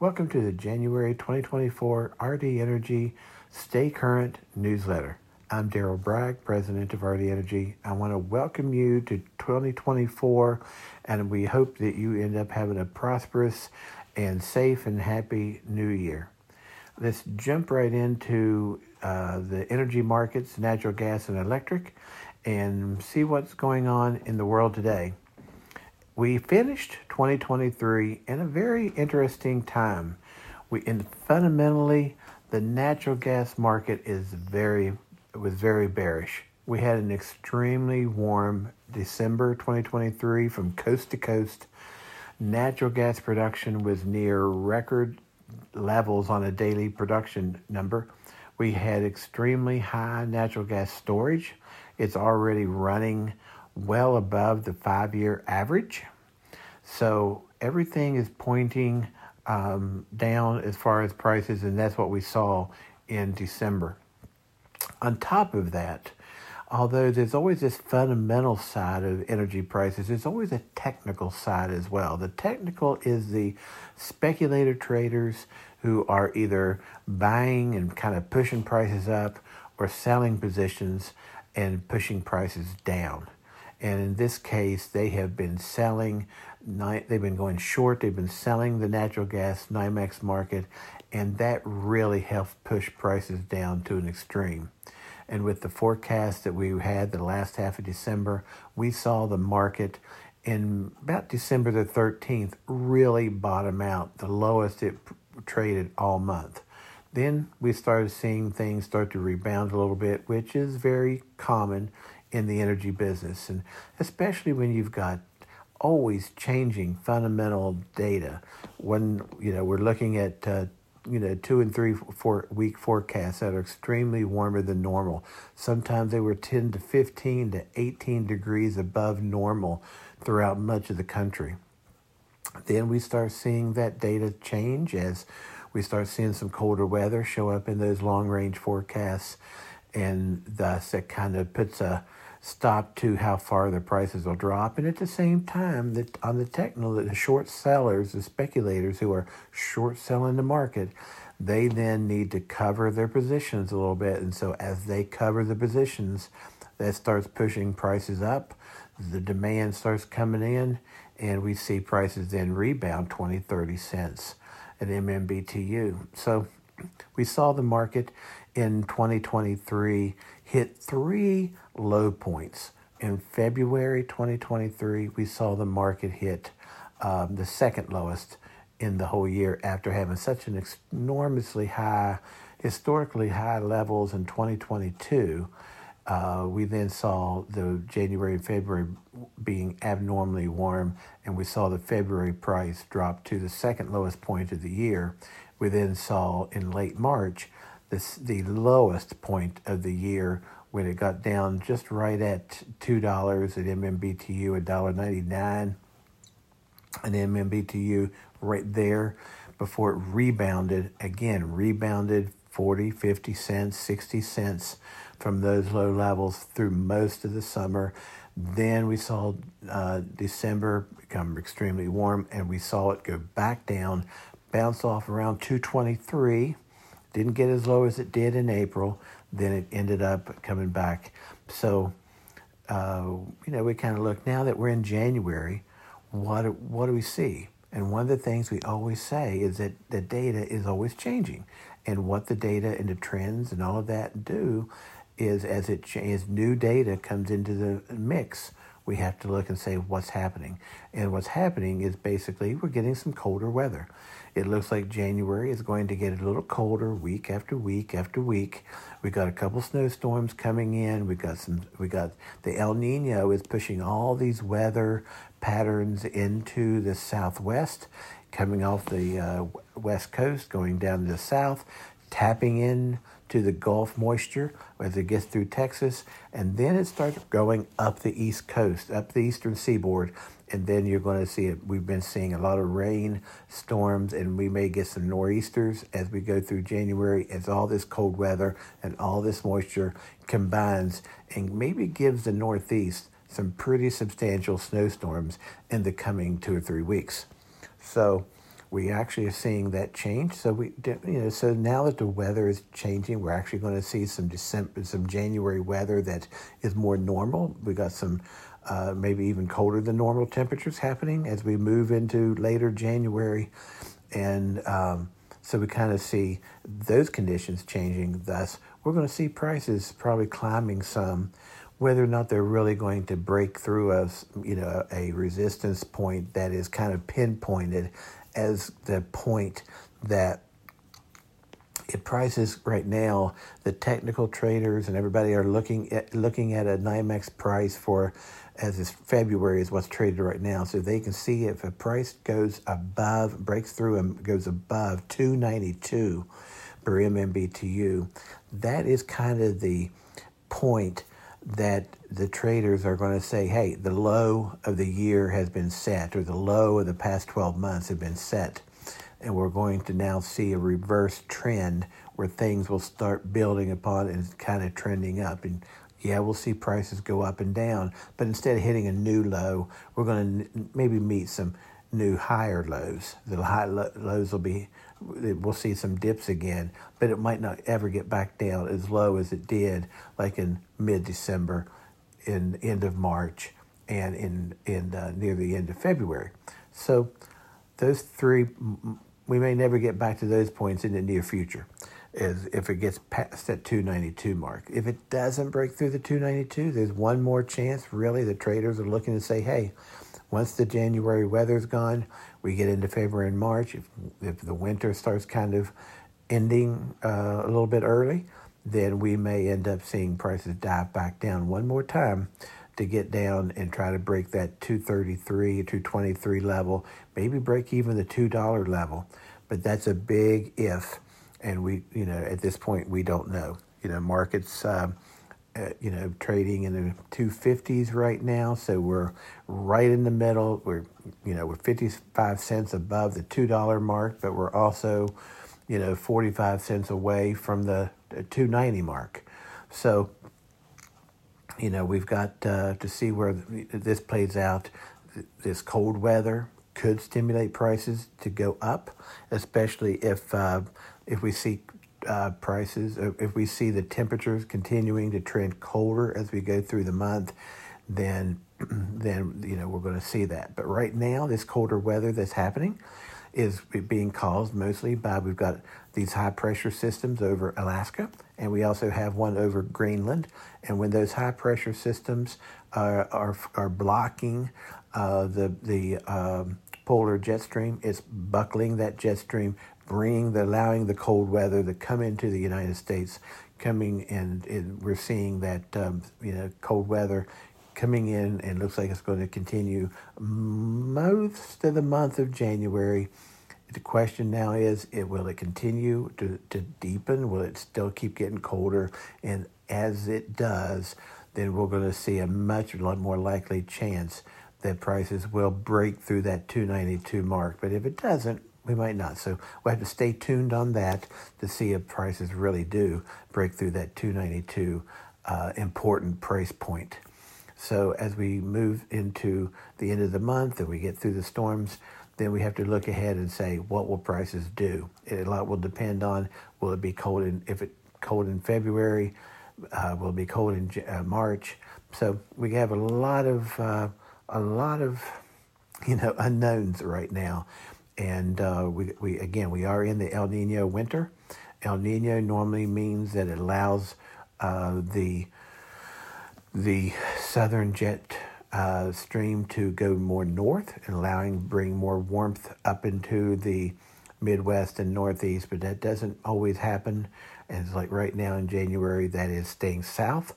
Welcome to the January 2024 RD Energy Stay Current newsletter. I'm Daryl Bragg, President of RD Energy. I want to welcome you to 2024, and we hope that you end up having a prosperous and safe and happy new year. Let's jump right into uh, the energy markets, natural gas and electric, and see what's going on in the world today we finished 2023 in a very interesting time. We fundamentally the natural gas market is very was very bearish. We had an extremely warm December 2023 from coast to coast. Natural gas production was near record levels on a daily production number. We had extremely high natural gas storage. It's already running well above the five year average. So everything is pointing um, down as far as prices, and that's what we saw in December. On top of that, although there's always this fundamental side of energy prices, there's always a technical side as well. The technical is the speculator traders who are either buying and kind of pushing prices up or selling positions and pushing prices down. And in this case, they have been selling, they've been going short, they've been selling the natural gas NYMEX market, and that really helped push prices down to an extreme. And with the forecast that we had the last half of December, we saw the market in about December the 13th really bottom out, the lowest it traded all month. Then we started seeing things start to rebound a little bit, which is very common in the energy business, and especially when you've got always changing fundamental data. When you know we're looking at uh, you know two and three four week forecasts that are extremely warmer than normal. Sometimes they were ten to fifteen to eighteen degrees above normal throughout much of the country. Then we start seeing that data change as we start seeing some colder weather show up in those long range forecasts, and thus it kind of puts a stop to how far the prices will drop. And at the same time, that on the technical, that the short sellers, the speculators who are short selling the market, they then need to cover their positions a little bit. And so as they cover the positions, that starts pushing prices up. The demand starts coming in, and we see prices then rebound 20, 30 cents at MMBTU. So we saw the market in 2023 hit three low points. In February 2023, we saw the market hit um, the second lowest in the whole year after having such an enormously high, historically high levels in 2022. Uh, we then saw the January and February being abnormally warm, and we saw the February price drop to the second lowest point of the year. We then saw in late March this, the lowest point of the year when it got down just right at $2 at MMBTU, $1.99 an MMBTU right there before it rebounded again, rebounded 40, 50 cents, 60 cents from those low levels through most of the summer. Then we saw uh, December become extremely warm and we saw it go back down, bounce off around 223 didn't get as low as it did in April. Then it ended up coming back. So, uh, you know, we kind of look now that we're in January. What what do we see? And one of the things we always say is that the data is always changing, and what the data and the trends and all of that do is as it as new data comes into the mix, we have to look and say what's happening. And what's happening is basically we're getting some colder weather. It looks like January is going to get a little colder week after week after week. We got a couple snowstorms coming in. We got some. We got the El Nino is pushing all these weather patterns into the southwest, coming off the uh, west coast, going down to the south, tapping in to the Gulf moisture as it gets through Texas, and then it starts going up the east coast, up the eastern seaboard, and then you're going to see it. We've been seeing a lot of rain, storms, and we may get some nor'easters as we go through January as all this cold weather and all this moisture combines and maybe gives the Northeast some pretty substantial snowstorms in the coming two or three weeks. So we actually are seeing that change. So we, you know, so now that the weather is changing, we're actually going to see some December, some January weather that is more normal. We got some, uh, maybe even colder than normal temperatures happening as we move into later January, and um, so we kind of see those conditions changing. Thus, we're going to see prices probably climbing some whether or not they're really going to break through a, you know, a resistance point that is kind of pinpointed as the point that it prices right now. The technical traders and everybody are looking at looking at a NYMEX price for as is February is what's traded right now. So they can see if a price goes above, breaks through and goes above 292 per MMBTU, that is kind of the point that the traders are going to say, hey, the low of the year has been set, or the low of the past 12 months have been set. And we're going to now see a reverse trend where things will start building upon and kind of trending up. And yeah, we'll see prices go up and down, but instead of hitting a new low, we're going to maybe meet some new higher lows. The high lows will be, we'll see some dips again, but it might not ever get back down as low as it did, like in mid December, in end of March, and in in uh, near the end of February. So those three, we may never get back to those points in the near future. Is if it gets past that 292 mark. If it doesn't break through the 292, there's one more chance. Really, the traders are looking to say, "Hey, once the January weather's gone, we get into February and March. If, if the winter starts kind of ending uh, a little bit early, then we may end up seeing prices dive back down one more time to get down and try to break that 233 223 level maybe break even the $2 level but that's a big if and we you know at this point we don't know you know markets um, uh, you know, trading in the 250s right now. So we're right in the middle. We're, you know, we're 55 cents above the $2 mark, but we're also, you know, 45 cents away from the 290 mark. So, you know, we've got uh, to see where this plays out. This cold weather could stimulate prices to go up, especially if uh, if we see uh, prices, uh, if we see the temperatures continuing to trend colder as we go through the month, then then you know we're going to see that. But right now, this colder weather that's happening is being caused mostly by we've got these high pressure systems over Alaska, and we also have one over Greenland. And when those high pressure systems are are, are blocking uh, the the um, polar jet stream, it's buckling that jet stream bringing the allowing the cold weather to come into the United States, coming and, and we're seeing that um, you know cold weather coming in and looks like it's going to continue most of the month of January. The question now is, it, will it continue to, to deepen? Will it still keep getting colder? And as it does, then we're going to see a much more likely chance that prices will break through that 292 mark. But if it doesn't, we might not. So we'll have to stay tuned on that to see if prices really do break through that 292 uh, important price point. So as we move into the end of the month and we get through the storms, then we have to look ahead and say what will prices do. It, a lot will depend on will it be cold in if it cold in February, uh, will it be cold in uh, March. So we have a lot of uh, a lot of you know unknowns right now and uh, we, we again we are in the El Nino winter. El Nino normally means that it allows uh, the the southern jet uh, stream to go more north and allowing bring more warmth up into the Midwest and Northeast, but that doesn't always happen. And it's like right now in January, that is staying south,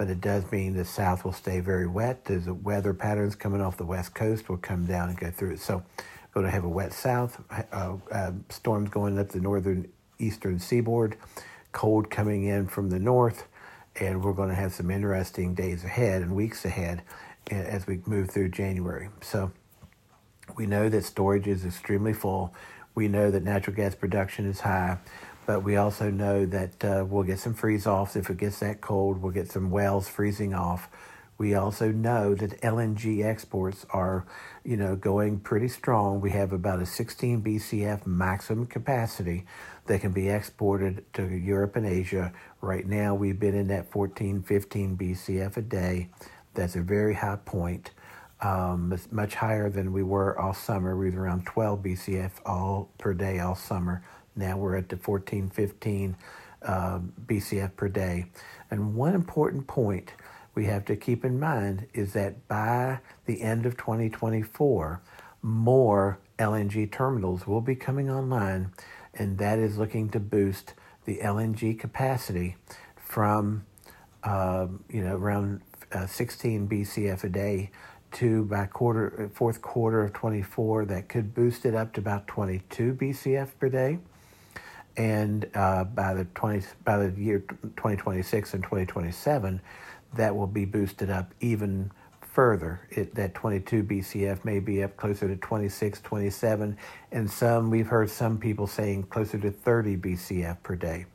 but it does mean the south will stay very wet. There's the weather patterns coming off the west coast will come down and go through it. So we're going to have a wet south, uh, uh, storms going up the northern eastern seaboard, cold coming in from the north, and we're going to have some interesting days ahead and weeks ahead as we move through January. So we know that storage is extremely full. We know that natural gas production is high, but we also know that uh, we'll get some freeze offs if it gets that cold. We'll get some wells freezing off We also know that LNG exports are, you know, going pretty strong. We have about a 16 BCF maximum capacity that can be exported to Europe and Asia. Right now, we've been in that 14, 15 BCF a day. That's a very high point. Um, much higher than we were all summer. We were around 12 BCF all per day all summer. Now we're at the 14, 15 uh, BCF per day. And one important point we have to keep in mind is that by the end of 2024, more LNG terminals will be coming online, and that is looking to boost the LNG capacity from uh, you know around uh, 16 BCF a day to by quarter fourth quarter of 24 that could boost it up to about 22 BCF per day and uh, by the 20 by the year 2026 and 2027 that will be boosted up even further. It, that 22 BCF may be up closer to 26, 27, and some, we've heard some people saying closer to 30 BCF per day.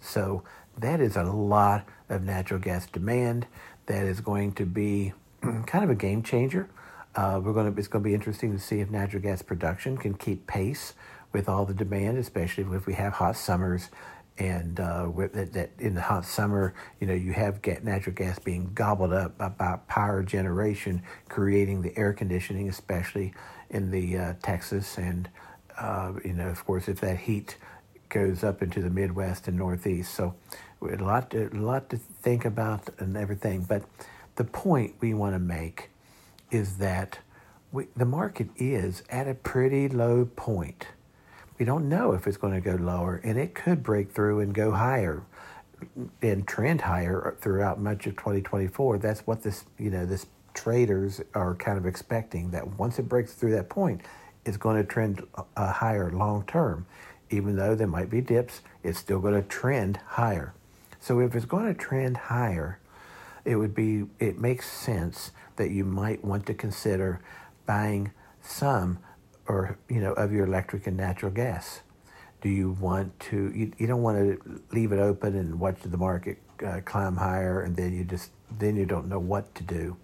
So that is a lot of natural gas demand. That is going to be kind of a game changer. Uh, we're going to, it's going to be interesting to see if natural gas production can keep pace with all the demand, especially if we have hot summers and uh, that, that, in the hot summer, you know, you have natural gas being gobbled up by power generation, creating the air conditioning, especially in the uh, Texas, and uh, you know, of course, if that heat goes up into the Midwest and Northeast, so a lot, to, a lot to think about and everything. But the point we want to make is that we, the market is at a pretty low point we don't know if it's going to go lower, and it could break through and go higher and trend higher throughout much of 2024. That's what this, you know, this traders are kind of expecting that once it breaks through that point, it's going to trend uh, higher long term. Even though there might be dips, it's still going to trend higher. So if it's going to trend higher, it would be it makes sense that you might want to consider buying some or you know of your electric and natural gas? Do you want to? You, you don't want to leave it open and watch the market uh, climb higher, and then you just then you don't know what to do.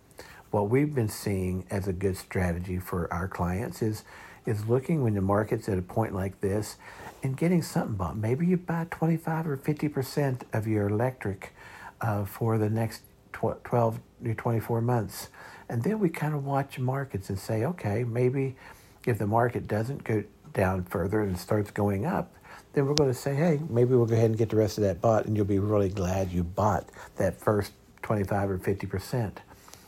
What we've been seeing as a good strategy for our clients is is looking when the market's at a point like this and getting something bought. Maybe you buy 25 or 50 percent of your electric uh, for the next 12 to 24 months. And then we kind of watch markets and say, okay, maybe if the market doesn't go down further and starts going up, then we're going to say, hey, maybe we'll go ahead and get the rest of that bought, and you'll be really glad you bought that first 25 or 50 percent.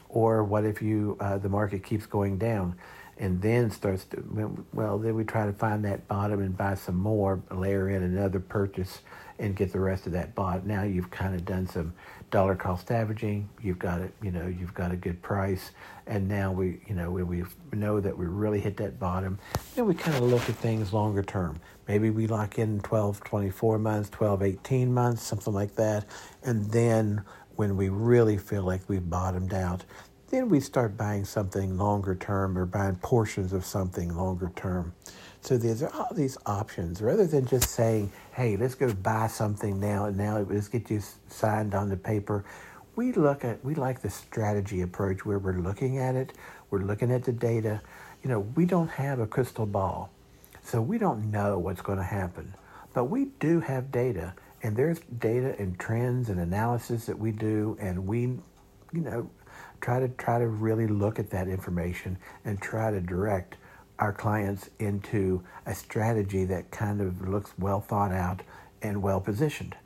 Or what if you uh, the market keeps going down, and then starts to well, then we try to find that bottom and buy some more, layer in another purchase, and get the rest of that bought. Now you've kind of done some dollar cost averaging. You've got it, you know, you've got a good price, and now we, you know, when we know that we really hit that bottom, then we kind of look at things longer term. Maybe we lock in 12, 24 months, 12, 18 months, something like that, and then when we really feel like we've bottomed out, then we start buying something longer term or buying portions of something longer term. So there's all these options rather than just saying, hey, let's go buy something now and now let's get you signed on the paper. We look at we like the strategy approach where we're looking at it, we're looking at the data. You know, we don't have a crystal ball. So we don't know what's going to happen. But we do have data and there's data and trends and analysis that we do and we you know try to try to really look at that information and try to direct our clients into a strategy that kind of looks well thought out and well positioned.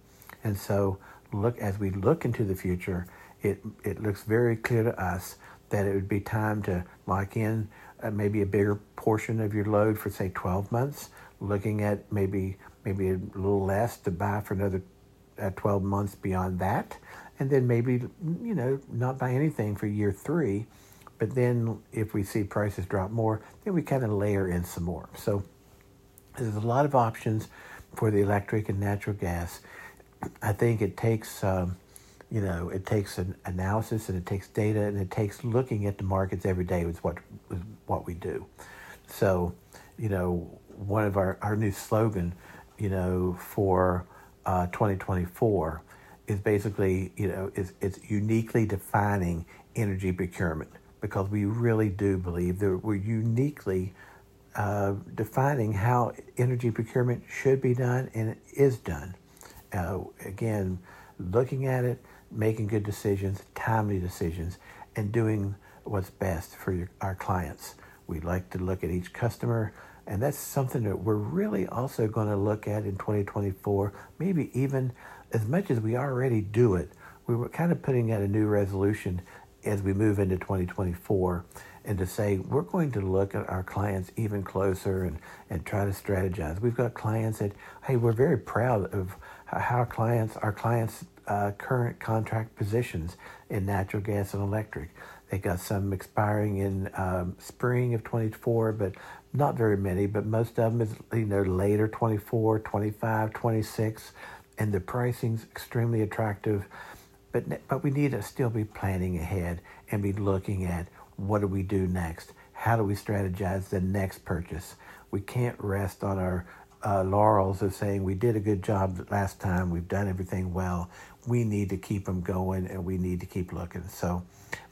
And so, look as we look into the future, it it looks very clear to us that it would be time to lock in uh, maybe a bigger portion of your load for say 12 months, looking at maybe maybe a little less to buy for another uh, 12 months beyond that, and then maybe you know not buy anything for year three but then if we see prices drop more, then we kind of layer in some more. So there's a lot of options for the electric and natural gas. I think it takes, um, you know, it takes an analysis and it takes data and it takes looking at the markets every day is what is what we do. So, you know, one of our, our new slogan, you know, for uh, 2024 is basically, you know, is it's uniquely defining energy procurement because we really do believe that we're uniquely uh, defining how energy procurement should be done and is done. Uh, again, looking at it, making good decisions, timely decisions, and doing what's best for your, our clients. We like to look at each customer, and that's something that we're really also going to look at in 2024, maybe even as much as we already do it. We were kind of putting out a new resolution as we move into 2024 and to say we're going to look at our clients even closer and, and try to strategize. We've got clients that, hey, we're very proud of how clients, our clients' uh, current contract positions in natural gas and electric. They got some expiring in um, spring of 24, but not very many, but most of them is, you know, later 24, 25, 26, and the pricing's extremely attractive. But, but we need to still be planning ahead and be looking at what do we do next? How do we strategize the next purchase? We can't rest on our uh, laurels of saying we did a good job last time, we've done everything well. We need to keep them going and we need to keep looking. So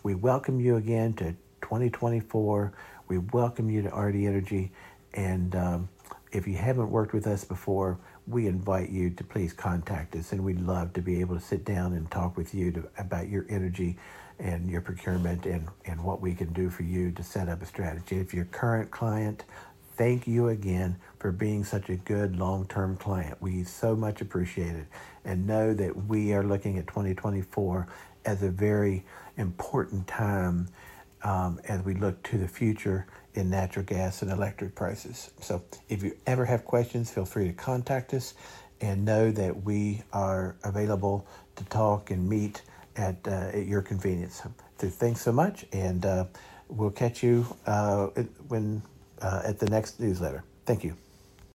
we welcome you again to 2024. We welcome you to RD Energy. And um, if you haven't worked with us before, we invite you to please contact us. And we'd love to be able to sit down and talk with you to, about your energy and your procurement and, and what we can do for you to set up a strategy. If you're a current client, thank you again for being such a good long term client. We so much appreciate it and know that we are looking at 2024 as a very important time um, as we look to the future in natural gas and electric prices. So if you ever have questions, feel free to contact us and know that we are available to talk and meet at, uh, at your convenience. So thanks so much, and uh, we'll catch you uh, when uh, at the next newsletter. Thank you.